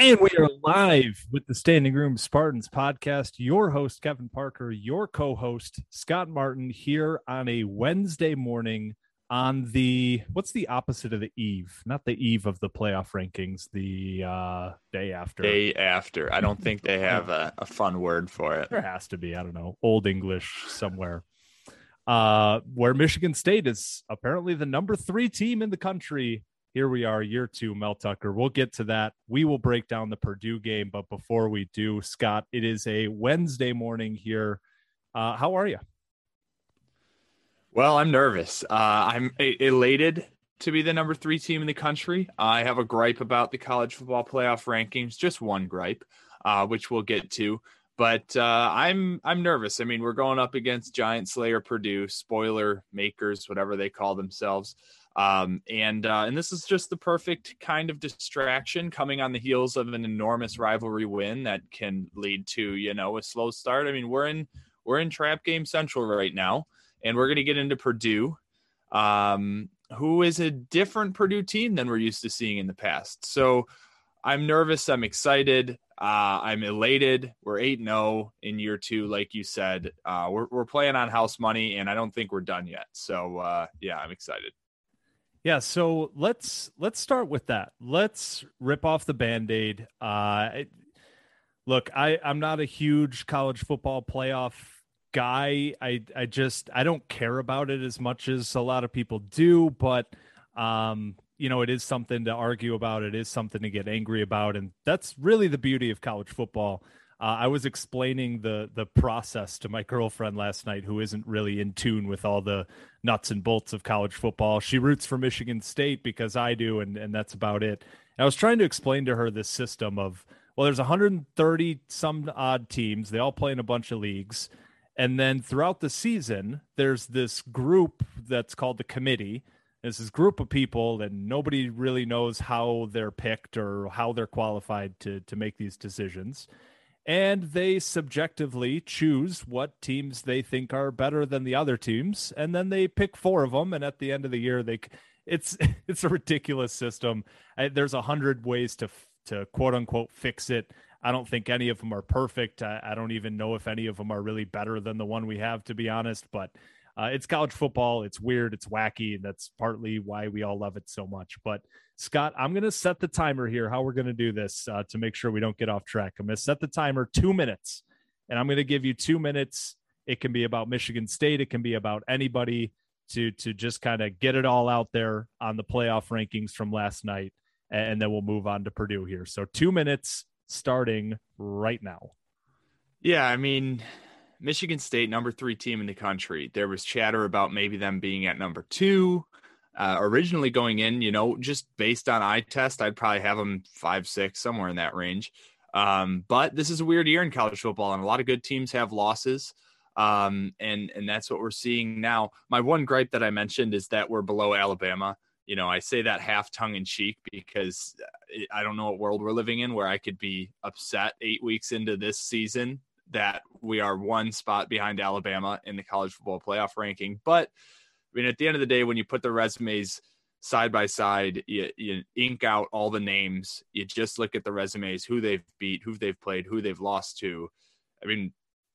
And we are live with the Standing Room Spartans podcast. Your host, Kevin Parker, your co host, Scott Martin, here on a Wednesday morning on the what's the opposite of the eve? Not the eve of the playoff rankings, the uh, day after. Day after. I don't think they have a, a fun word for it. There has to be, I don't know, old English somewhere. Uh, where Michigan State is apparently the number three team in the country here we are, year two, Mel Tucker. We'll get to that. We will break down the Purdue game. But before we do, Scott, it is a Wednesday morning here. Uh, how are you? Well, I'm nervous. Uh, I'm elated to be the number three team in the country. I have a gripe about the college football playoff rankings, just one gripe, uh, which we'll get to. But uh, I'm I'm nervous. I mean, we're going up against Giant Slayer Purdue, spoiler makers, whatever they call themselves. Um, and uh, and this is just the perfect kind of distraction coming on the heels of an enormous rivalry win that can lead to you know a slow start. I mean we're in we're in trap game central right now, and we're going to get into Purdue, um, who is a different Purdue team than we're used to seeing in the past. So I'm nervous. I'm excited. Uh, I'm elated. We're 8 0 in year two, like you said. Uh, we're, we're playing on house money, and I don't think we're done yet. So, uh, yeah, I'm excited. Yeah, so let's let's start with that. Let's rip off the band-aid. Uh look, I I'm not a huge college football playoff guy. I I just I don't care about it as much as a lot of people do, but um you know, it is something to argue about, it is something to get angry about and that's really the beauty of college football. Uh, I was explaining the the process to my girlfriend last night, who isn't really in tune with all the nuts and bolts of college football. She roots for Michigan State because I do, and and that's about it. And I was trying to explain to her this system of well, there's 130 some odd teams. They all play in a bunch of leagues, and then throughout the season, there's this group that's called the committee. There's this group of people, and nobody really knows how they're picked or how they're qualified to to make these decisions and they subjectively choose what teams they think are better than the other teams. And then they pick four of them. And at the end of the year they it's it's a ridiculous system. There's a hundred ways to to quote unquote fix it. I don't think any of them are perfect. I, I don't even know if any of them are really better than the one we have to be honest. But uh, it's college football. It's weird. It's wacky. And that's partly why we all love it so much. But Scott, I'm going to set the timer here, how we're going to do this uh, to make sure we don't get off track. I'm going to set the timer two minutes, and I'm going to give you two minutes. It can be about Michigan State, it can be about anybody to to just kind of get it all out there on the playoff rankings from last night, and then we'll move on to Purdue here. So two minutes starting right now. Yeah, I mean, Michigan State, number three team in the country. There was chatter about maybe them being at number two. Uh, originally going in, you know, just based on eye test, I'd probably have them five, six, somewhere in that range. Um, but this is a weird year in college football, and a lot of good teams have losses. Um, and and that's what we're seeing now. My one gripe that I mentioned is that we're below Alabama. You know, I say that half tongue in cheek because uh, I don't know what world we're living in where I could be upset eight weeks into this season that we are one spot behind Alabama in the college football playoff ranking. But I mean, at the end of the day, when you put the resumes side by side, you, you ink out all the names. You just look at the resumes, who they've beat, who they've played, who they've lost to. I mean,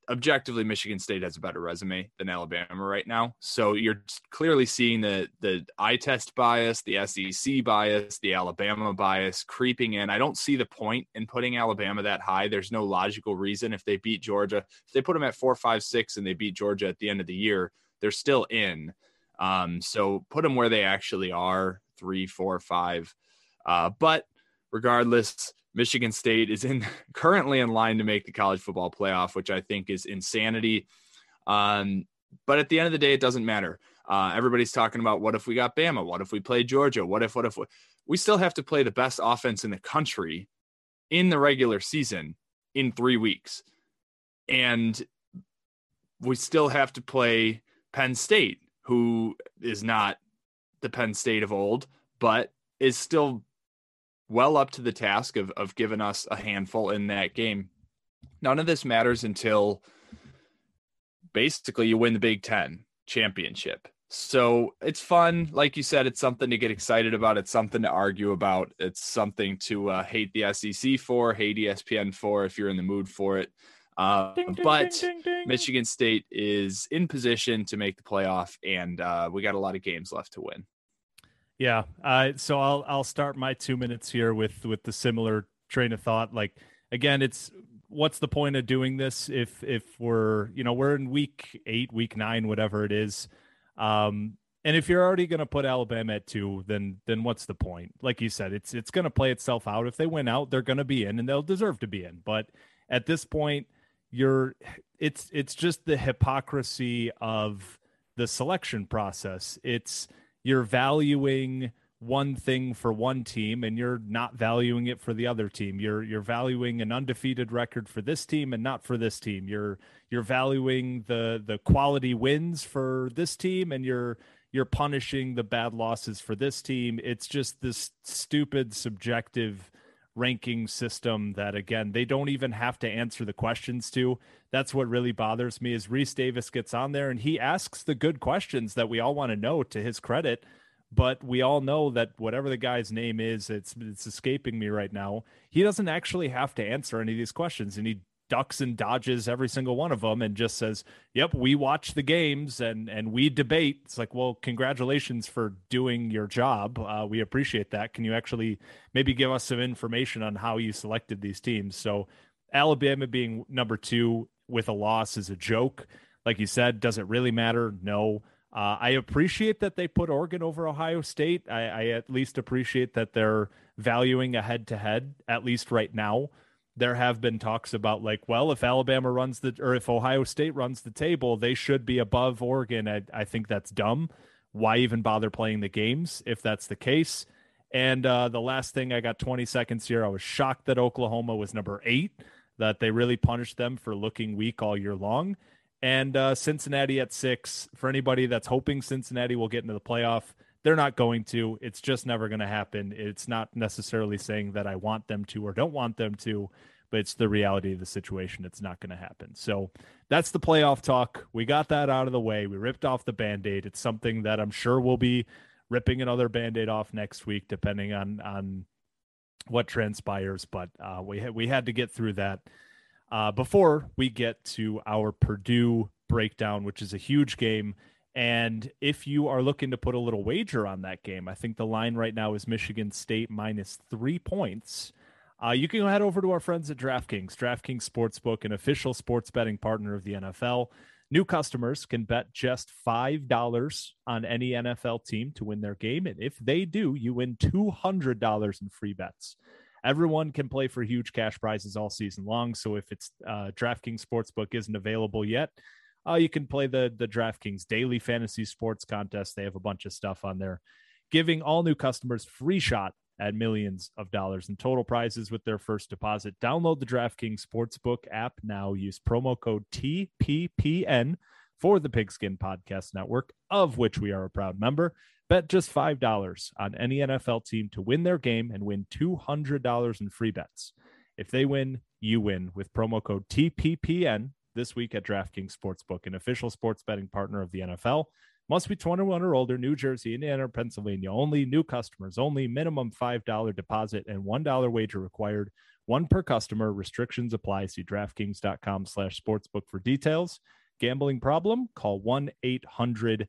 objectively Michigan State has a better resume than Alabama right now. So you're clearly seeing the the eye test bias, the SEC bias, the Alabama bias creeping in. I don't see the point in putting Alabama that high. There's no logical reason if they beat Georgia. If they put them at four, five, six, and they beat Georgia at the end of the year, they're still in. Um, so put them where they actually are, three, four, five. Uh, but regardless, Michigan State is in currently in line to make the college football playoff, which I think is insanity. Um, but at the end of the day, it doesn't matter. Uh, everybody's talking about what if we got Bama? What if we play Georgia? What if, what if, we still have to play the best offense in the country in the regular season in three weeks. And we still have to play Penn State, who is not the Penn State of old, but is still well up to the task of of giving us a handful in that game. None of this matters until basically you win the Big Ten championship. So it's fun. Like you said, it's something to get excited about. It's something to argue about. It's something to uh, hate the SEC for, hate ESPN for if you're in the mood for it. Uh, ding, ding, but ding, Michigan State is in position to make the playoff, and uh, we got a lot of games left to win. Yeah. Uh, so I'll I'll start my two minutes here with with the similar train of thought. Like again, it's what's the point of doing this if if we're you know we're in week eight, week nine, whatever it is. Um, and if you're already going to put Alabama at two, then then what's the point? Like you said, it's it's going to play itself out. If they win out, they're going to be in, and they'll deserve to be in. But at this point, you're it's it's just the hypocrisy of the selection process. It's you're valuing one thing for one team and you're not valuing it for the other team. You're you're valuing an undefeated record for this team and not for this team. You're you're valuing the the quality wins for this team and you're you're punishing the bad losses for this team. It's just this stupid subjective ranking system that again they don't even have to answer the questions to. That's what really bothers me is Rece Davis gets on there and he asks the good questions that we all want to know to his credit. But we all know that whatever the guy's name is it's it's escaping me right now. He doesn't actually have to answer any of these questions and he ducks and dodges every single one of them and just says, "Yep, we watch the games and and we debate." It's like, well, congratulations for doing your job. Uh, we appreciate that. Can you actually maybe give us some information on how you selected these teams? So, Alabama being number two with a loss is a joke. Like you said, does it really matter? No. Uh, I appreciate that they put Oregon over Ohio State. I, I at least appreciate that they're valuing a head to head, at least right now there have been talks about like, well, if Alabama runs the or if Ohio State runs the table, they should be above Oregon. I, I think that's dumb. Why even bother playing the games if that's the case? And uh, the last thing, I got 20 seconds here. I was shocked that Oklahoma was number eight, that they really punished them for looking weak all year long. And uh, Cincinnati at six. For anybody that's hoping Cincinnati will get into the playoff, they're not going to. It's just never going to happen. It's not necessarily saying that I want them to or don't want them to, but it's the reality of the situation. It's not going to happen. So that's the playoff talk. We got that out of the way. We ripped off the band aid. It's something that I'm sure we'll be ripping another band aid off next week, depending on, on what transpires. But uh, we, ha- we had to get through that. Uh, before we get to our Purdue breakdown, which is a huge game and if you are looking to put a little wager on that game, I think the line right now is Michigan State minus three points. Uh, you can head over to our friends at DraftKings, DraftKings Sportsbook, an official sports betting partner of the NFL. New customers can bet just $5 on any NFL team to win their game. And if they do, you win $200 in free bets. Everyone can play for huge cash prizes all season long. So if it's uh, DraftKings Sportsbook isn't available yet, uh, you can play the the DraftKings daily fantasy sports contest. They have a bunch of stuff on there, giving all new customers free shot at millions of dollars in total prizes with their first deposit. Download the DraftKings Sportsbook app now. Use promo code TPPN for the Pigskin Podcast Network, of which we are a proud member. Bet just $5 on any NFL team to win their game and win $200 in free bets. If they win, you win with promo code TPPN this week at DraftKings Sportsbook, an official sports betting partner of the NFL. Must be 21 or older, New Jersey, Indiana, or Pennsylvania only. New customers only. Minimum $5 deposit and $1 wager required. One per customer. Restrictions apply. See DraftKings.com slash sportsbook for details. Gambling problem? Call 1 800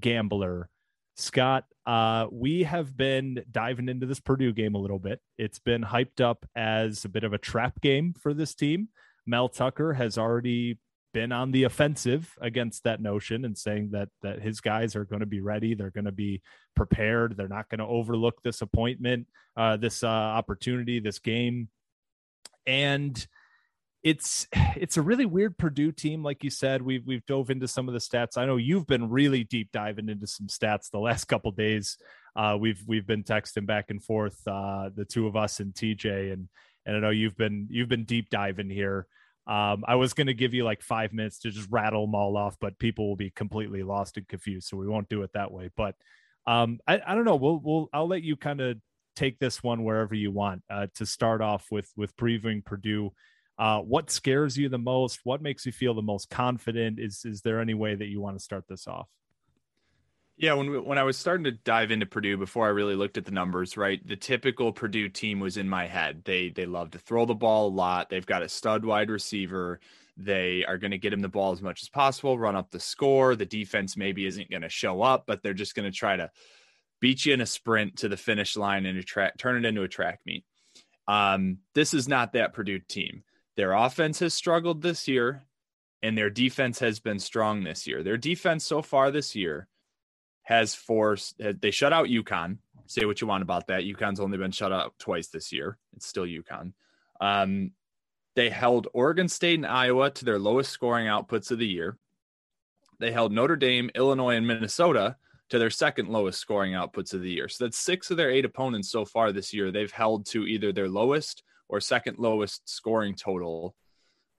Gambler. Scott, uh, we have been diving into this Purdue game a little bit. It's been hyped up as a bit of a trap game for this team. Mel Tucker has already been on the offensive against that notion and saying that that his guys are going to be ready, they're going to be prepared, they're not going to overlook this appointment, uh, this uh, opportunity, this game, and it's it's a really weird Purdue team, like you said. We've we've dove into some of the stats. I know you've been really deep diving into some stats the last couple days. Uh, we've we've been texting back and forth, uh, the two of us and TJ, and and I know you've been you've been deep diving here. Um, I was going to give you like five minutes to just rattle them all off, but people will be completely lost and confused, so we won't do it that way. But um, I, I don't know. We'll we'll I'll let you kind of take this one wherever you want uh, to start off with with previewing Purdue. Uh, what scares you the most? What makes you feel the most confident? Is is there any way that you want to start this off? Yeah, when we, when I was starting to dive into Purdue before I really looked at the numbers, right? The typical Purdue team was in my head. They they love to throw the ball a lot. They've got a stud wide receiver. They are going to get him the ball as much as possible, run up the score. The defense maybe isn't going to show up, but they're just going to try to beat you in a sprint to the finish line and turn it into a track meet. Um, this is not that Purdue team. Their offense has struggled this year, and their defense has been strong this year. Their defense so far this year has forced they shut out UConn. Say what you want about that. UConn's only been shut out twice this year. It's still UConn. Um, they held Oregon State and Iowa to their lowest scoring outputs of the year. They held Notre Dame, Illinois, and Minnesota to their second lowest scoring outputs of the year. So that's six of their eight opponents so far this year. They've held to either their lowest or second lowest scoring total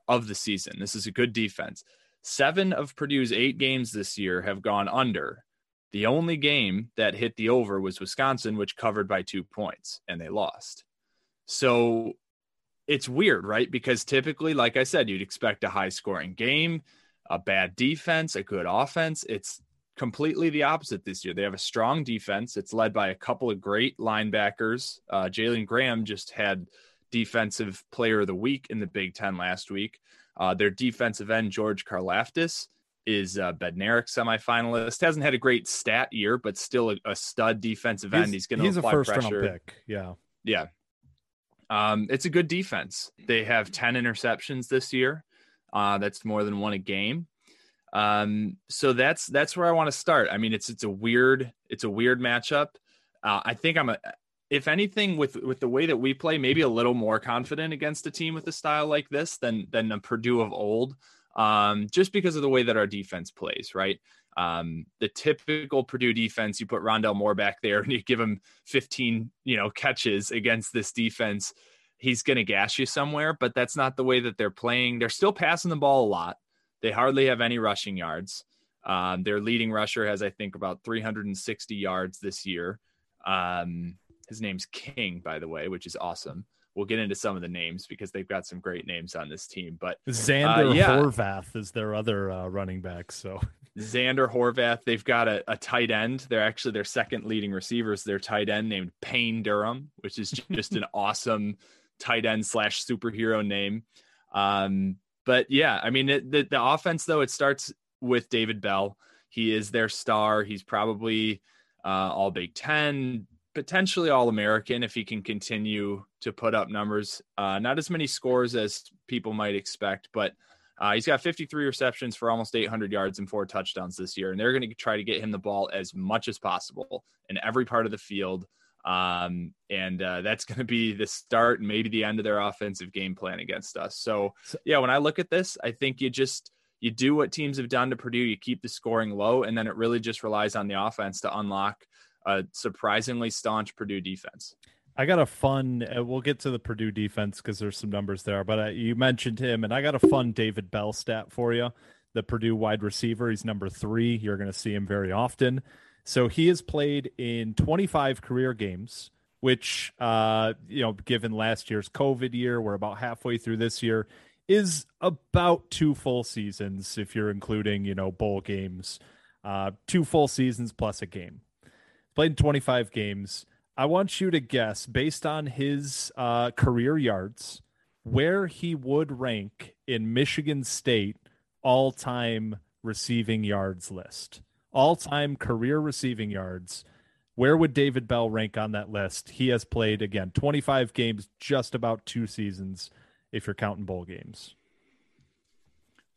of the season. This is a good defense. Seven of Purdue's eight games this year have gone under. The only game that hit the over was Wisconsin, which covered by two points, and they lost. So it's weird, right? Because typically, like I said, you'd expect a high scoring game, a bad defense, a good offense. It's completely the opposite this year. They have a strong defense. It's led by a couple of great linebackers. Uh, Jalen Graham just had defensive player of the week in the Big Ten last week. Uh, their defensive end, George Karlaftis, is a Bednarik semifinalist. Hasn't had a great stat year, but still a, a stud defensive end. He's, going to apply a first pressure. round pick. Yeah, yeah. Um, it's a good defense. They have ten interceptions this year. Uh, that's more than one a game. Um, so that's that's where I want to start. I mean, it's it's a weird it's a weird matchup. Uh, I think I'm a if anything with with the way that we play, maybe a little more confident against a team with a style like this than than the Purdue of old um, just because of the way that our defense plays, right? Um, the typical Purdue defense, you put Rondale Moore back there and you give him 15, you know, catches against this defense, he's going to gas you somewhere, but that's not the way that they're playing. They're still passing the ball a lot. They hardly have any rushing yards. Um, their leading rusher has, I think, about 360 yards this year. Um, his name's King, by the way, which is awesome we'll get into some of the names because they've got some great names on this team. But Xander uh, yeah. Horvath is their other uh, running back. So Xander Horvath, they've got a, a, tight end. They're actually their second leading receivers. Their tight end named Payne Durham, which is just an awesome tight end slash superhero name. Um, but yeah, I mean it, the the offense though it starts with David Bell. He is their star. He's probably uh, all Big Ten, potentially all American if he can continue to put up numbers. Uh, not as many scores as people might expect, but uh, he's got 53 receptions for almost 800 yards and four touchdowns this year. And they're going to try to get him the ball as much as possible in every part of the field. Um, and uh, that's going to be the start and maybe the end of their offensive game plan against us. So, yeah, when I look at this, I think you just you do what teams have done to Purdue. You keep the scoring low, and then it really just relies on the offense to unlock a surprisingly staunch Purdue defense. I got a fun. Uh, we'll get to the Purdue defense because there's some numbers there, but uh, you mentioned him, and I got a fun David Bell stat for you. The Purdue wide receiver, he's number three. You're going to see him very often. So he has played in 25 career games, which, uh, you know, given last year's COVID year, we're about halfway through this year, is about two full seasons if you're including, you know, bowl games, uh, two full seasons plus a game played in 25 games. I want you to guess based on his uh, career yards where he would rank in Michigan State all time receiving yards list. All time career receiving yards. Where would David Bell rank on that list? He has played, again, 25 games, just about two seasons, if you're counting bowl games.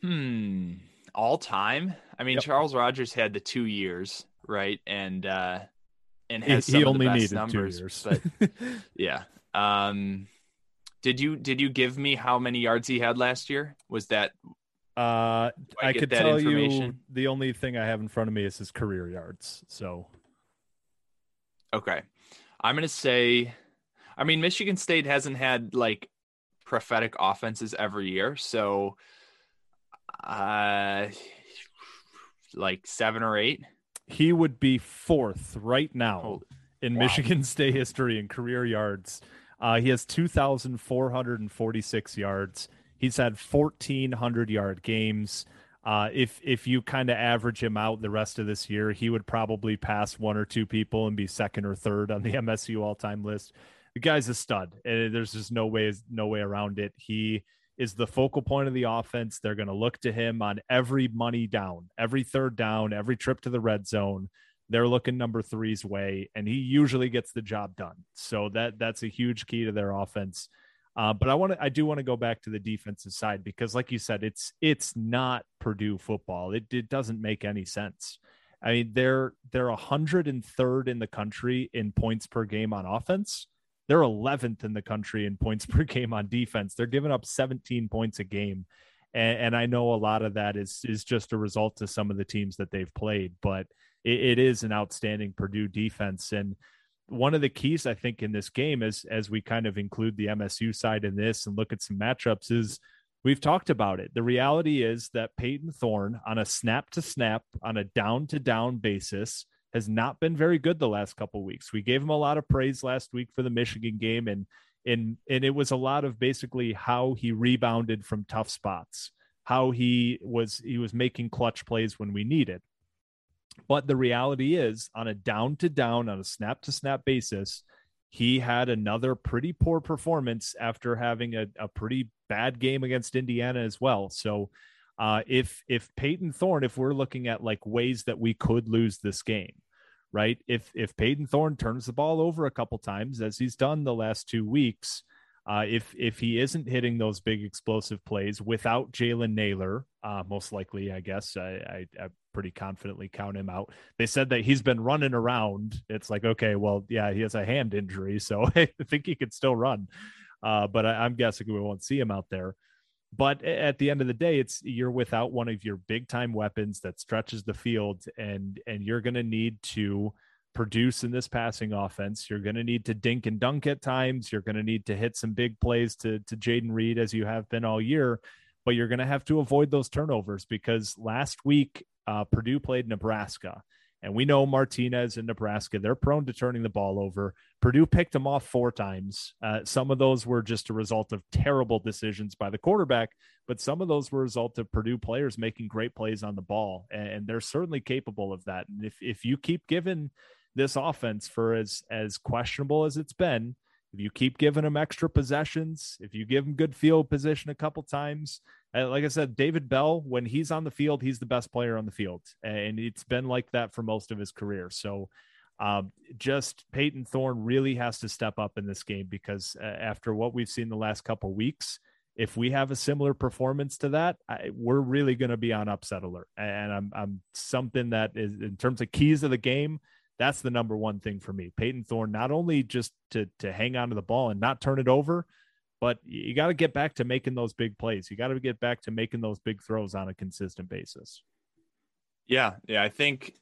Hmm. All time? I mean, Yep. Charles Rogers had the two years, right? And uh and He, has he of only needed numbers, two years. but yeah. Um did you did you give me how many yards he had last year? Was that uh, I, I could tell you the only thing I have in front of me is his career yards. So Okay. I'm going to say I mean Michigan State hasn't had like prophetic offenses every year, so uh like 7 or 8. He would be fourth right now Holy- in wow. Michigan State history in career yards. Uh, he has 2,446 yards. He's had 1,400 yard games. Uh, if if you kind of average him out the rest of this year, he would probably pass one or two people and be second or third on the MSU all time list. The guy's a stud, and there's just no way no way around it. He is the focal point of the offense. They're going to look to him on every money down, every third down, every trip to the red zone. They're looking number three's way, and he usually gets the job done. So that that's a huge key to their offense. Uh, but I want to, I do want to go back to the defensive side because, like you said, it's it's not Purdue football. It it doesn't make any sense. I mean, they're they're 103rd in the country in points per game on offense. They're 11th in the country in points per game on defense. They're giving up 17 points a game, and, and I know a lot of that is is just a result of some of the teams that they've played, but it, it is an outstanding Purdue defense and one of the keys I think in this game is as we kind of include the MSU side in this and look at some matchups is we've talked about it. The reality is that Payton Thorne on a snap to snap on a down to down basis has not been very good the last couple weeks. We gave him a lot of praise last week for the Michigan game and and and it was a lot of basically how he rebounded from tough spots, how he was he was making clutch plays when we needed. But the reality is, on a down to down, on a snap to snap basis, he had another pretty poor performance after having a, a pretty bad game against Indiana as well. So, uh, if if Payton Thorne, if we're looking at like ways that we could lose this game, right? If if Payton Thorne turns the ball over a couple times, as he's done the last two weeks, uh, if if he isn't hitting those big explosive plays without Jalen Nailor, uh, most likely, I guess I, I, I pretty confidently count him out. They said that he's been running around. It's like okay, well, yeah, he has a hand injury, so I think he could still run. Uh, but I, I'm guessing we won't see him out there. But at the end of the day, it's you're without one of your big time weapons that stretches the field, and and you're going to need to produce in this passing offense. You're going to need to dink and dunk at times. You're going to need to hit some big plays to to Jayden Reed as you have been all year, but you're going to have to avoid those turnovers because last week uh, Purdue played Nebraska, and we know Martinez in Nebraska they're prone to turning the ball over. Purdue picked them off four times. Uh, some of those were just a result of terrible decisions by the quarterback, but some of those were a result of Purdue players making great plays on the ball, and, they're certainly capable of that. And if if you keep giving this offense for as as questionable as it's been, if you keep giving them extra possessions, if you give them good field position a couple times, like I said, David Bell, when he's on the field, he's the best player on the field, and it's been like that for most of his career. So, um, just Payton Thorne really has to step up in this game because uh, after what we've seen the last couple weeks, if we have a similar performance to that, I, we're really going to be on upset alert. And I'm, I'm something that is in terms of keys of the game. That's the number one thing for me. Payton Thorne, not only just to to hang on to the ball and not turn it over, but you got to get back to making those big plays. You got to get back to making those big throws on a consistent basis. Yeah, yeah, I think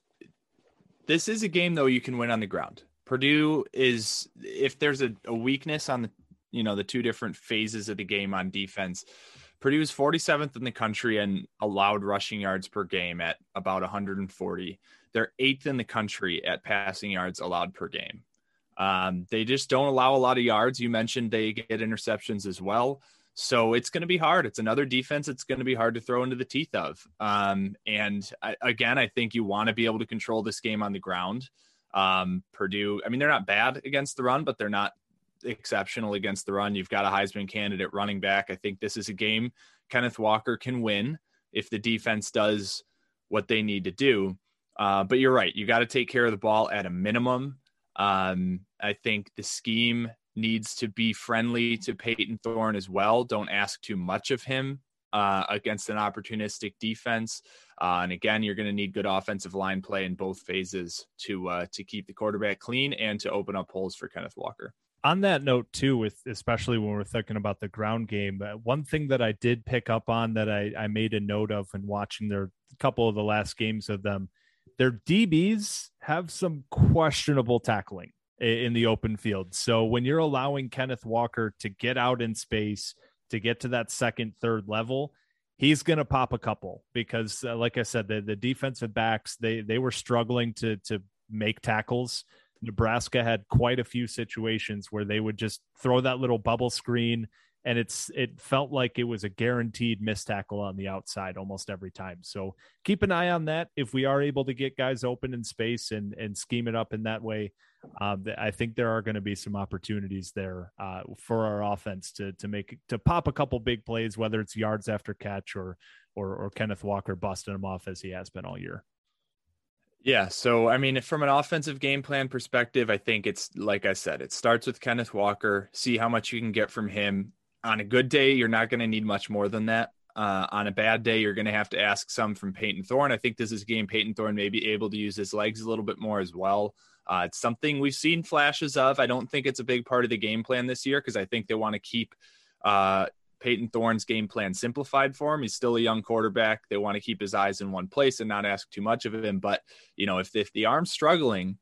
this is a game though you can win on the ground. Purdue is if there's a, a weakness on the you know the two different phases of the game on defense. Purdue is 47th in the country and allowed rushing yards per game at about 140. They're eighth in the country at passing yards allowed per game. Um, they just don't allow a lot of yards. You mentioned they get interceptions as well. So it's going to be hard. It's another defense it's going to be hard to throw into the teeth of. Um, and I, again, I think you want to be able to control this game on the ground. Um, Purdue, I mean, they're not bad against the run, but they're not exceptional against the run. You've got a Heisman candidate running back. I think this is a game Kenneth Walker can win if the defense does what they need to do. Uh, but you're right. You got to take care of the ball at a minimum. Um, I think the scheme needs to be friendly to Payton Thorne as well. Don't ask too much of him uh, against an opportunistic defense. Uh, and again, you're going to need good offensive line play in both phases to uh, to keep the quarterback clean and to open up holes for Kenneth Walker. On that note, too, with especially when we're thinking about the ground game, uh, one thing that I did pick up on that I, I made a note of when watching their couple of the last games of them, their DBs have some questionable tackling in the open field. So when you're allowing Kenneth Walker to get out in space to get to that second, third level, he's going to pop a couple because, uh, like I said, the, the defensive backs they they were struggling to to make tackles. Nebraska had quite a few situations where they would just throw that little bubble screen and it's it felt like it was a guaranteed missed tackle on the outside almost every time. So keep an eye on that. If we are able to get guys open in space and and scheme it up in that way, um, I think there are going to be some opportunities there uh, for our offense to to make to pop a couple big plays, whether it's yards after catch or or, or Kenneth Walker busting them off as he has been all year. Yeah. So, I mean, from an offensive game plan perspective, I think it's like I said, it starts with Kenneth Walker, see how much you can get from him on a good day, you're not going to need much more than that. Uh, on a bad day, you're going to have to ask some from Payton Thorne. I think this is a game Payton Thorne may be able to use his legs a little bit more as well. Uh, it's something we've seen flashes of. I don't think it's a big part of the game plan this year because I think they want to keep uh, Payton Thorne's game plan simplified for him. He's still a young quarterback. They want to keep his eyes in one place and not ask too much of him. But you know, if if the arm's struggling,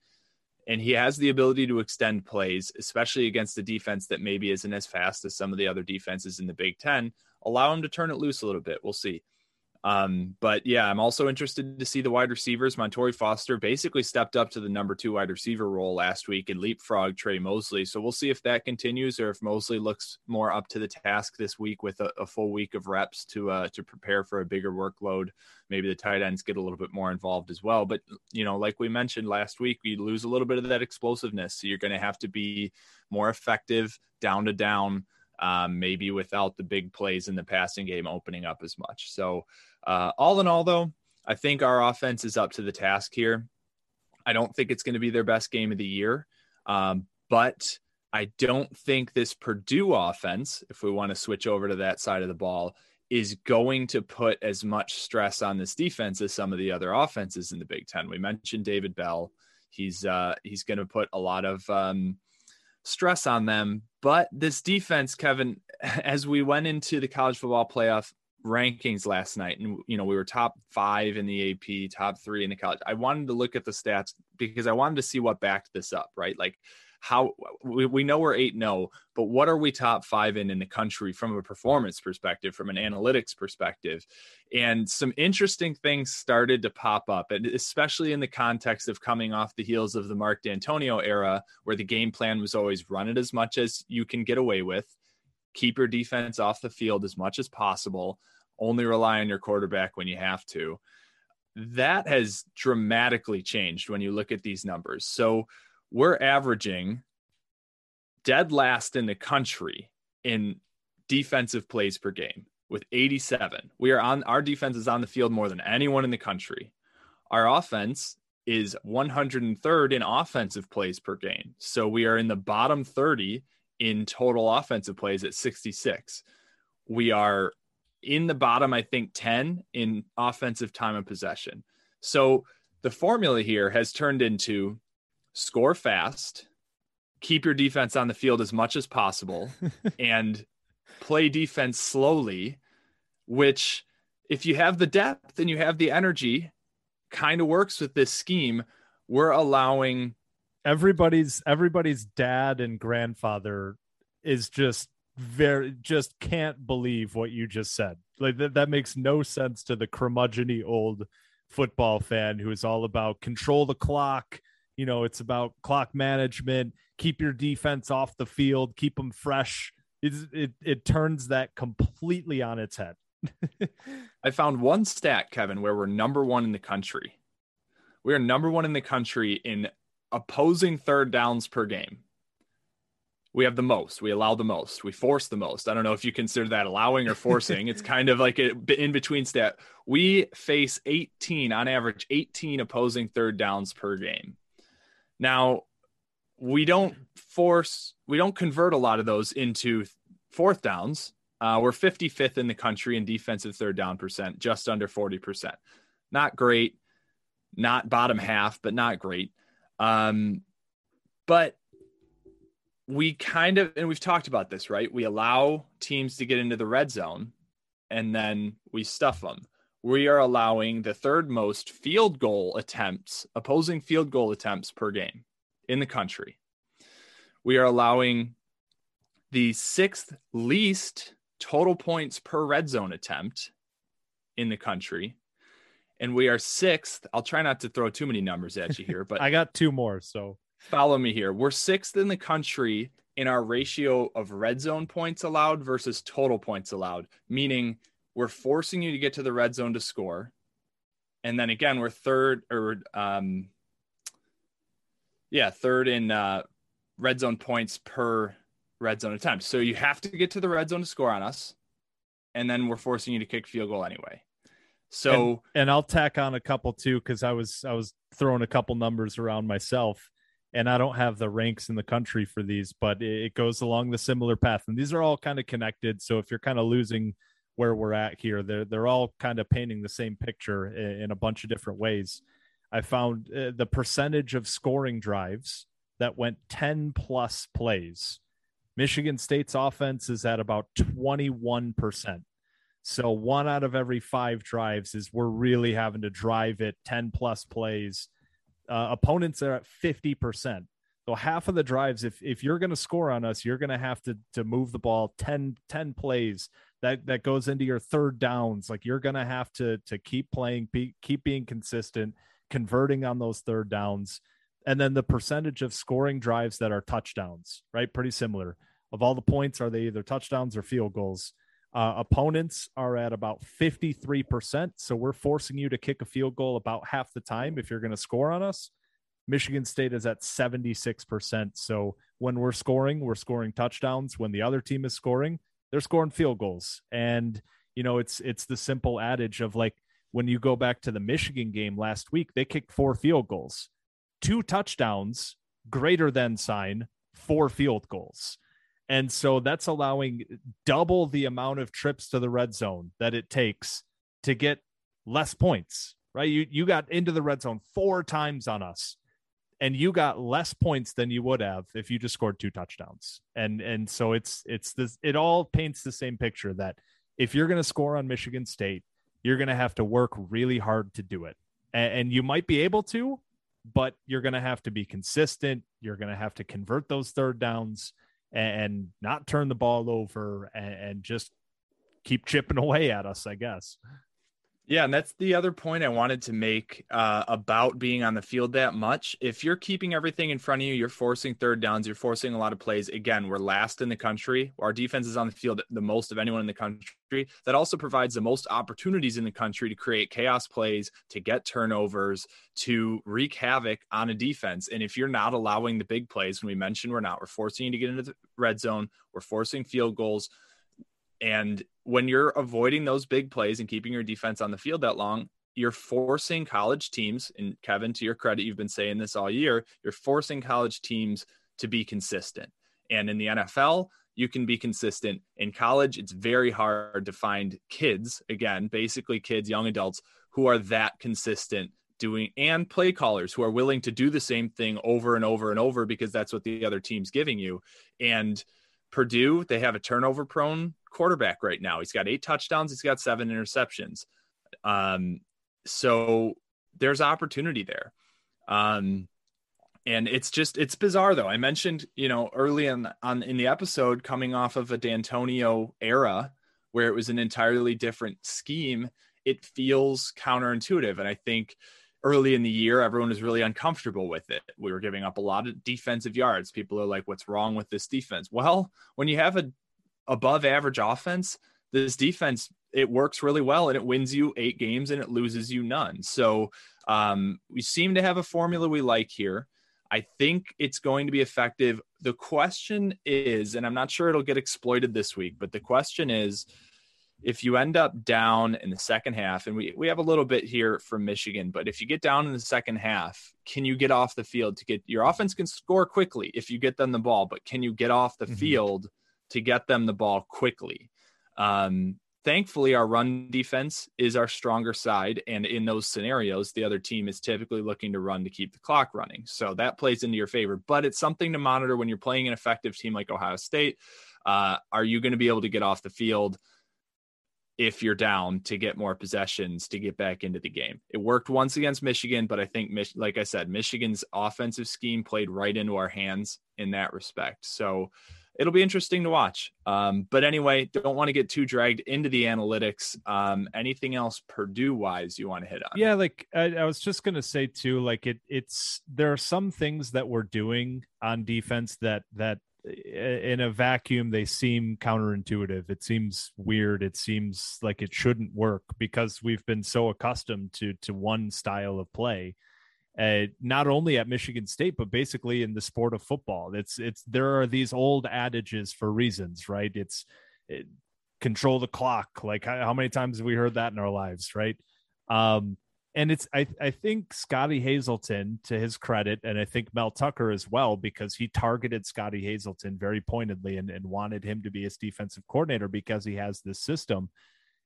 and he has the ability to extend plays, especially against a defense that maybe isn't as fast as some of the other defenses in the Big Ten. Allow him to turn it loose a little bit. We'll see. Um, but yeah, I'm also interested to see the wide receivers. Montorie Foster basically stepped up to the number two wide receiver role last week and leapfrog Trey Mosley. So we'll see if that continues or if Mosley looks more up to the task this week with a, a full week of reps to uh, to prepare for a bigger workload. Maybe the tight ends get a little bit more involved as well. But you know, like we mentioned last week, you lose a little bit of that explosiveness. So you're going to have to be more effective down to down um, maybe without the big plays in the passing game opening up as much. So, uh, all in all, though, I think our offense is up to the task here. I don't think it's going to be their best game of the year, um, but I don't think this Purdue offense, if we want to switch over to that side of the ball, is going to put as much stress on this defense as some of the other offenses in the Big Ten. We mentioned David Bell. He's uh, he's going to put a lot of um, stress on them. But this defense, Kevin, as we went into the college football playoff rankings last night, and you know, we were top five in the AP, top three in the college. I wanted to look at the stats because I wanted to see what backed this up, right? Like how we, we know we're 8 0, but what are we top five in in the country from a performance perspective, from an analytics perspective? And some interesting things started to pop up, and especially in the context of coming off the heels of the Mark Dantonio era, where the game plan was always run it as much as you can get away with, keep your defense off the field as much as possible, only rely on your quarterback when you have to. That has dramatically changed when you look at these numbers. So, we're averaging dead last in the country in defensive plays per game with 87. We are on our defense is on the field more than anyone in the country. Our offense is 103rd in offensive plays per game. So we are in the bottom 30 in total offensive plays at 66. We are in the bottom, I think, 10 in offensive time of possession. So the formula here has turned into score fast, keep your defense on the field as much as possible, and play defense slowly, which, if you have the depth and you have the energy, kind of works with this scheme. We're allowing everybody's everybody's dad and grandfather is just very just can't believe what you just said. Like that, that makes no sense to the curmudgeony old football fan who is all about control the clock, you know, it's about clock management, keep your defense off the field, keep them fresh. It it turns that completely on its head. I found one stat, Kevin, where we're number one in the country. We are number one in the country in opposing third downs per game. We have the most. We allow the most. We force the most. I don't know if you consider that allowing or forcing. it's kind of like a in between stat. We face 18 on average, 18 opposing third downs per game. Now, we don't force, we don't convert a lot of those into fourth downs. Uh, we're 55th in the country in defensive third down percent, just under 40%. Not great, not bottom half, but not great. Um, but we kind of, and we've talked about this, right? We allow teams to get into the red zone and then we stuff them. We are allowing the third most field goal attempts, opposing field goal attempts per game in the country. We are allowing the sixth least total points per red zone attempt in the country. And we are sixth. I'll try not to throw too many numbers at you here, but I got two more. So follow me here. We're sixth in the country in our ratio of red zone points allowed versus total points allowed, meaning we're forcing you to get to the red zone to score. And then again, we're third or, um, yeah, third in uh, red zone points per red zone attempt. So you have to get to the red zone to score on us. And then we're forcing you to kick field goal anyway. So, and, and I'll tack on a couple too, because I was, I was throwing a couple numbers around myself and I don't have the ranks in the country for these, but it goes along the similar path. And these are all kind of connected. So if you're kind of losing where we're at here, they're they're all kind of painting the same picture in, a bunch of different ways. I found uh, the percentage of scoring drives that went 10 plus plays. Michigan State's offense is at about 21%. So one out of every five drives is we're really having to drive it 10 plus plays uh, opponents are at 50%. So half of the drives, if if you're going to score on us, you're going to have to to move the ball 10, 10 plays. That that goes into your third downs. Like you're going to have to to keep playing, be, keep being consistent, converting on those third downs, and then the percentage of scoring drives that are touchdowns. Right, pretty similar. Of all the points, are they either touchdowns or field goals? Uh, opponents are at about 53%. So we're forcing you to kick a field goal about half the time if you're going to score on us. Michigan State is at 76%. So when we're scoring, we're scoring touchdowns. When the other team is scoring, they're scoring field goals. And, you know, it's it's the simple adage of like when you go back to the Michigan game last week, they kicked four field goals, two touchdowns, greater than sign, four field goals. And so that's allowing double the amount of trips to the red zone that it takes to get less points, right? You you got into the red zone four times on us and you got less points than you would have if you just scored two touchdowns. And and so it's it's this it all paints the same picture that if you're going to score on Michigan State, you're going to have to work really hard to do it. And, and you might be able to, but you're going to have to be consistent. You're going to have to convert those third downs and not turn the ball over and, and just keep chipping away at us, I guess. Yeah, and that's the other point I wanted to make uh, about being on the field that much. If you're keeping everything in front of you, you're forcing third downs, you're forcing a lot of plays. Again, we're last in the country. Our defense is on the field the most of anyone in the country. That also provides the most opportunities in the country to create chaos plays, to get turnovers, to wreak havoc on a defense. And if you're not allowing the big plays, when we mentioned we're not, we're forcing you to get into the red zone, we're forcing field goals and when you're avoiding those big plays and keeping your defense on the field that long, you're forcing college teams, and Kevin, to your credit, you've been saying this all year, you're forcing college teams to be consistent. And in the NFL, you can be consistent. In college, it's very hard to find kids, again, basically kids, young adults, who are that consistent doing and play callers who are willing to do the same thing over and over and over because that's what the other team's giving you. And Purdue, they have a turnover prone quarterback right now. He's got eight touchdowns, he's got seven interceptions. Um, so there's opportunity there. Um, and it's just it's bizarre though. I mentioned, you know, early on, on in the episode coming off of a Dantonio era where it was an entirely different scheme, it feels counterintuitive. And I think early in the year, everyone was really uncomfortable with it. We were giving up a lot of defensive yards. People are like, what's wrong with this defense? Well, when you have a above average offense, this defense, it works really well and it wins you eight games and it loses you none. So um, we seem to have a formula we like here. I think it's going to be effective. The question is, and I'm not sure it'll get exploited this week, but the question is if you end up down in the second half, and we, we have a little bit here from Michigan, but if you get down in the second half, can you get off the field to get your offense can score quickly if you get them the ball, but can you get off the mm-hmm. field to get them the ball quickly? Um, thankfully, our run defense is our stronger side. And in those scenarios, the other team is typically looking to run to keep the clock running. So that plays into your favor, but it's something to monitor when you're playing an effective team like Ohio State. Uh, are you going to be able to get off the field? If you're down to get more possessions to get back into the game. It worked once against Michigan, but I think, like I said, Michigan's offensive scheme played right into our hands in that respect. So it'll be interesting to watch. Um, but anyway, don't want to get too dragged into the analytics. Um, anything else Purdue wise you want to hit on? Yeah, like I, I was just gonna say too, like it, it's there are some things that we're doing on defense that that in a vacuum they seem counterintuitive. It seems weird. It seems like it shouldn't work because we've been so accustomed to to one style of play uh, not only at Michigan State but basically in the sport of football. It's it's there are these old adages for reasons right? It's it, control the clock. Like how, how many times have we heard that in our lives right? Um and it's I, I think Scottie Hazelton to his credit, and I think Mel Tucker as well, because he targeted Scottie Hazelton very pointedly and, and wanted him to be his defensive coordinator because he has this system.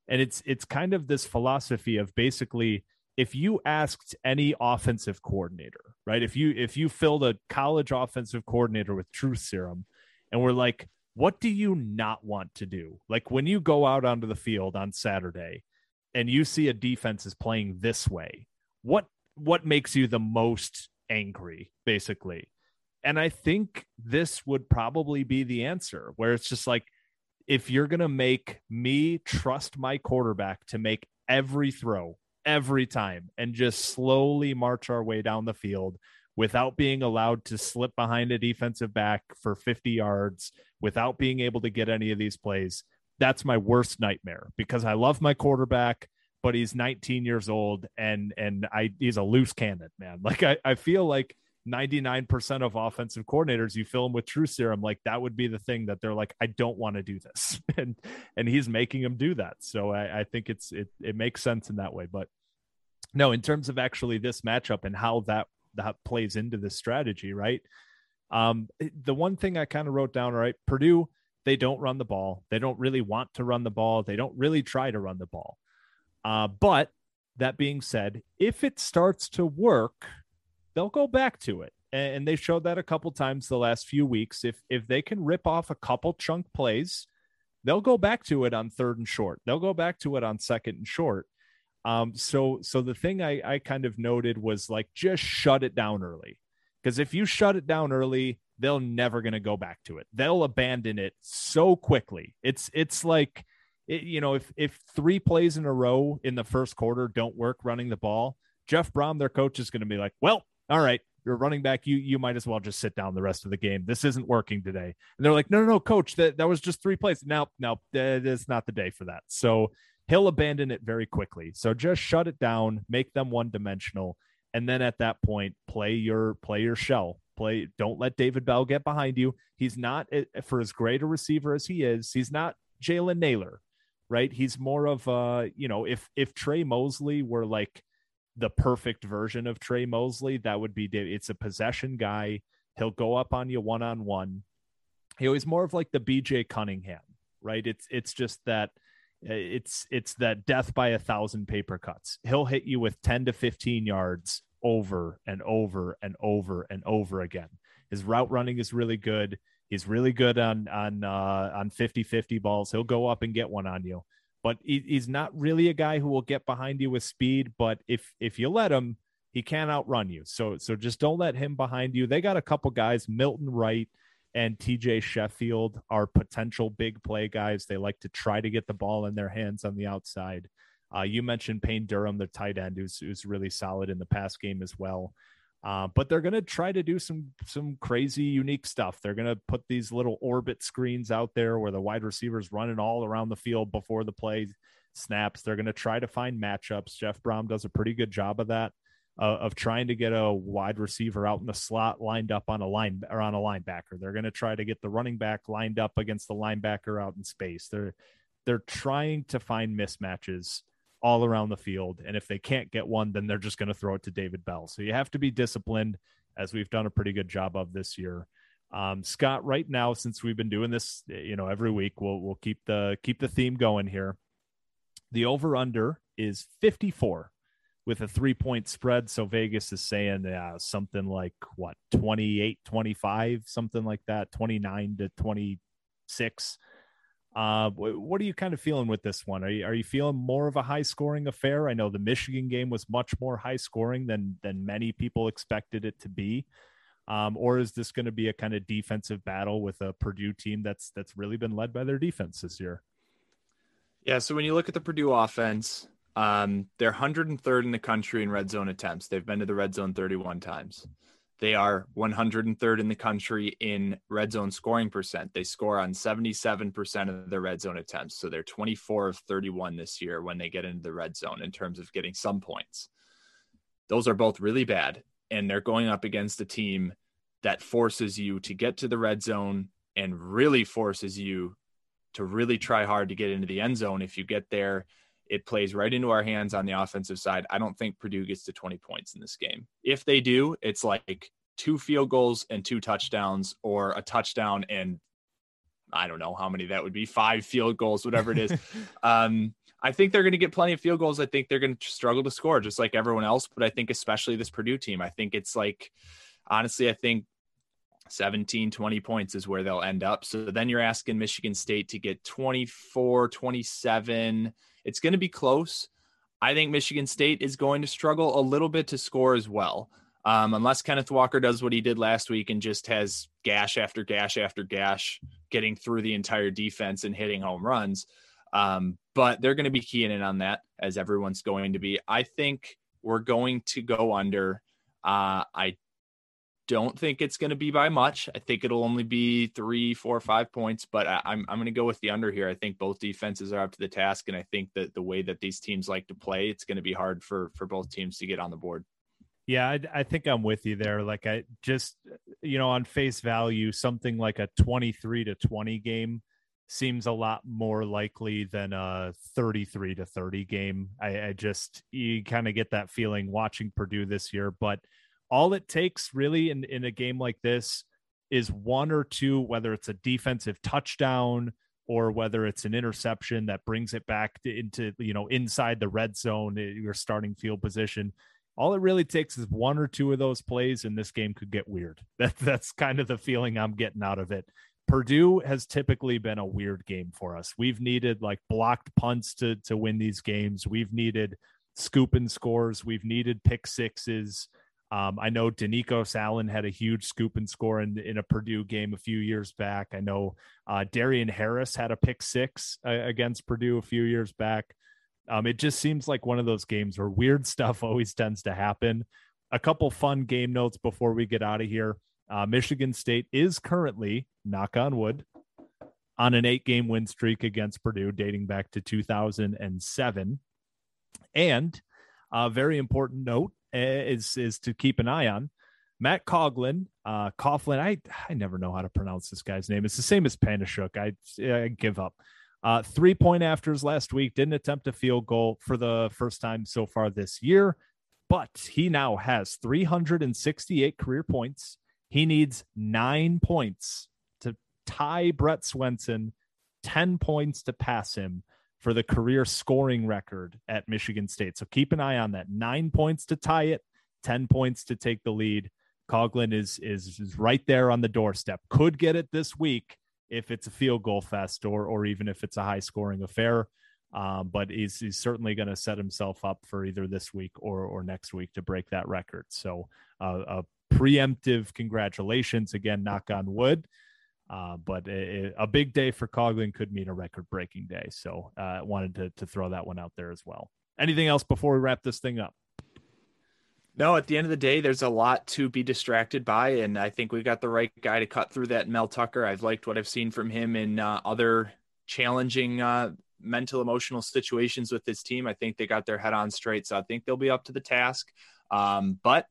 And it's it's kind of this philosophy of basically if you asked any offensive coordinator, right? If you if you filled a college offensive coordinator with truth serum and we're like, what do you not want to do? Like when you go out onto the field on Saturday and you see a defense is playing this way, what what makes you the most angry, basically? And I think this would probably be the answer, where it's just like, if you're gonna make me trust my quarterback to make every throw every time and just slowly march our way down the field without being allowed to slip behind a defensive back for 50 yards, without being able to get any of these plays, that's my worst nightmare because I love my quarterback, but he's 19 years old and and I he's a loose cannon, man. Like I, I feel like 99% of offensive coordinators, you fill them with true serum, like that would be the thing that they're like, I don't want to do this. and and he's making them do that. So I, I think it's it it makes sense in that way. But no, in terms of actually this matchup and how that that plays into the strategy, right? Um, the one thing I kind of wrote down, right? Purdue they don't run the ball. They don't really want to run the ball. They don't really try to run the ball. Uh, but that being said, if it starts to work, they'll go back to it. And they showed that a couple times the last few weeks. If if they can rip off a couple chunk plays, they'll go back to it on third and short. They'll go back to it on second and short. Um, so so the thing I, I kind of noted was like just shut it down early. Because if you shut it down early, they're never going to go back to it. They'll abandon it so quickly. It's it's like it, you know, if if three plays in a row in the first quarter don't work running the ball, Jeff Brohm, their coach, is going to be like, "Well, all right, you're running back. You you might as well just sit down the rest of the game. This isn't working today." And they're like, "No, no, no, coach, that that was just three plays. Now, now, it's not the day for that." So he'll abandon it very quickly. So just shut it down, make them one dimensional, and then at that point, play your play your shell play. Don't let David Bell get behind you. He's not eh, for as great a receiver as he is. He's not Jalen Nailor, right? He's more of a you know if if Trey Mosley were like the perfect version of Trey Mosley, that would be it's a possession guy. He'll go up on you one on one. He was more of like the BJ Cunningham, right? It's it's just that eh, it's it's that death by a thousand paper cuts. He'll hit you with 10 to 15 yards over and over and over and over again. His route running is really good. He's really good on on uh, on 50-50 balls. He'll go up and get one on you. But he, he's not really a guy who will get behind you with speed. But if if you let him, he can outrun you. So so just don't let him behind you. They got a couple guys, Milton Wright and TJ Sheffield are potential big play guys. They like to try to get the ball in their hands on the outside. Uh, you mentioned Payne Durham, the tight end, who's, who's really solid in the pass game as well. Uh, but they're going to try to do some some crazy, unique stuff. They're going to put these little orbit screens out there where the wide receivers running all around the field before the play snaps. They're going to try to find matchups. Jeff Brohm does a pretty good job of that. uh, of trying to get a wide receiver out in the slot lined up on a line or on a linebacker. They're going to try to get the running back lined up against the linebacker out in space. They're they're trying to find mismatches all around the field, and if they can't get one, then they're just going to throw it to David Bell. So you have to be disciplined, as we've done a pretty good job of this year. Um, Scott, right now, since we've been doing this, you know, every week, we'll we'll keep the keep the theme going here. The over under is 54 with a three point spread. So Vegas is saying uh, something like what 28, 25, something like that, 29 to 26. Uh, what are you kind of feeling with this one? Are you, are you feeling more of a high scoring affair? I know the Michigan game was much more high scoring than than many people expected it to be. Um, or is this going to be a kind of defensive battle with a Purdue team that's that's really been led by their defense this year? Yeah, so when you look at the Purdue offense, um, they're 103rd in the country in red zone attempts. They've been to the red zone 31 times. They are 103rd in the country in red zone scoring percent. They score on 77% of their red zone attempts. So they're 24 of 31 this year when they get into the red zone in terms of getting some points. Those are both really bad. And they're going up against a team that forces you to get to the red zone and really forces you to really try hard to get into the end zone. If you get there it plays right into our hands on the offensive side. I don't think Purdue gets to 20 points in this game. If they do, it's like two field goals and two touchdowns, or a touchdown and I don't know how many that would be five field goals, whatever it is. um, I think they're going to get plenty of field goals. I think they're going to struggle to score just like everyone else. But I think, especially this Purdue team, I think it's like, honestly, I think 17, 20 points is where they'll end up. So then you're asking Michigan State to get 24, 27 it's going to be close. I think Michigan State is going to struggle a little bit to score as well. Um, unless Kenneth Walker does what he did last week and just has gash after gash after gash getting through the entire defense and hitting home runs. Um, but they're going to be keying in on that as everyone's going to be. I think we're going to go under. Uh, I don't think it's going to be by much. I think it'll only be three, four, five points, but I, am I'm, I'm going to go with the under here. I think both defenses are up to the task, and I think that the way that these teams like to play, it's going to be hard for for both teams to get on the board. Yeah, I, I think I'm with you there. Like I just, you know, on face value, something like a 23 to 20 game seems a lot more likely than a 33 to 30 game. I, I just you kind of get that feeling watching Purdue this year, but all it takes really in, in a game like this is one or two, whether it's a defensive touchdown or whether it's an interception that brings it back to, into, you know, inside the red zone, eh, your starting field position. All it really takes is one or two of those plays, and this game could get weird. That, that's kind of the feeling I'm getting out of it. Purdue has typically been a weird game for us. We've needed like blocked punts to to win these games. We've needed scoop and scores. We've needed pick sixes. Um, I know Doneikos Allen had a huge scoop and score in, in a Purdue game a few years back. I know uh, Darien Harris had a pick six uh, against Purdue a few years back. Um, it just seems like one of those games where weird stuff always tends to happen. A couple fun game notes before we get out of here. Uh, Michigan State is currently, knock on wood, on an eight game win streak against Purdue dating back to 2007. And a very important note is is to keep an eye on. Matt Coghlin, uh, Coghlin, I I never know how to pronounce this guy's name. It's the same as Panasiuk. I, I give up. Uh, three point afters last week didn't attempt a field goal for the first time so far this year, but he now has 368 career points. He needs nine points to tie Brett Swenson, 10 points to pass him for the career scoring record at Michigan State. So keep an eye on that. Nine points to tie it, 10 points to take the lead. Coghlin is, is, is right there on the doorstep. Could get it this week if it's a field goal fest or, or even if it's a high scoring affair. Um, but he's, he's certainly going to set himself up for either this week or, or next week to break that record. So uh, a preemptive congratulations again, knock on wood. Uh, but a, big day for Coghlin could mean a record breaking day. So I uh, wanted to, to throw that one out there as well. Anything else before we wrap this thing up? No, at the end of the day, there's a lot to be distracted by, and I think we got the right guy to cut through that. Mel Tucker, I've liked what I've seen from him in uh, other challenging uh, mental, emotional situations with his team. I think they got their head on straight, so I think they'll be up to the task. Um, but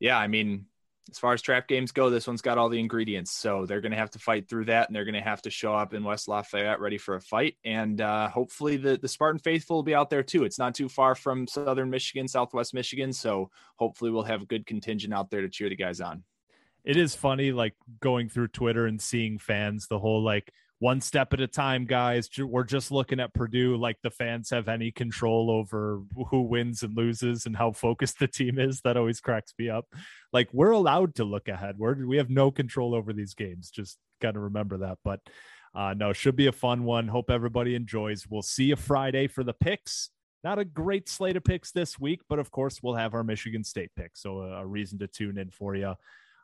yeah, I mean, as far as trap games go, this one's got all the ingredients. So they're going to have to fight through that, and they're going to have to show up in West Lafayette ready for a fight. And uh, hopefully, the the Spartan faithful will be out there too. It's not too far from Southern Michigan, Southwest Michigan, so hopefully, we'll have a good contingent out there to cheer the guys on. It is funny, like going through Twitter and seeing fans, the whole like one step at a time, guys. We're just looking at Purdue. Like the fans have any control over who wins and loses and how focused the team is. That always cracks me up. Like we're allowed to look ahead. We're, we have no control over these games. Just got to remember that. But uh, no, should be a fun one. Hope everybody enjoys. We'll see you Friday for the picks. Not a great slate of picks this week, but of course we'll have our Michigan State pick. So a, a reason to tune in for you.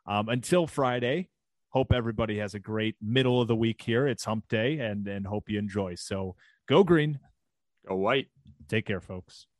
Um, until Friday, hope everybody has a great middle of the week here. It's hump day and and hope you enjoy. So go green. Go white. Take care, folks.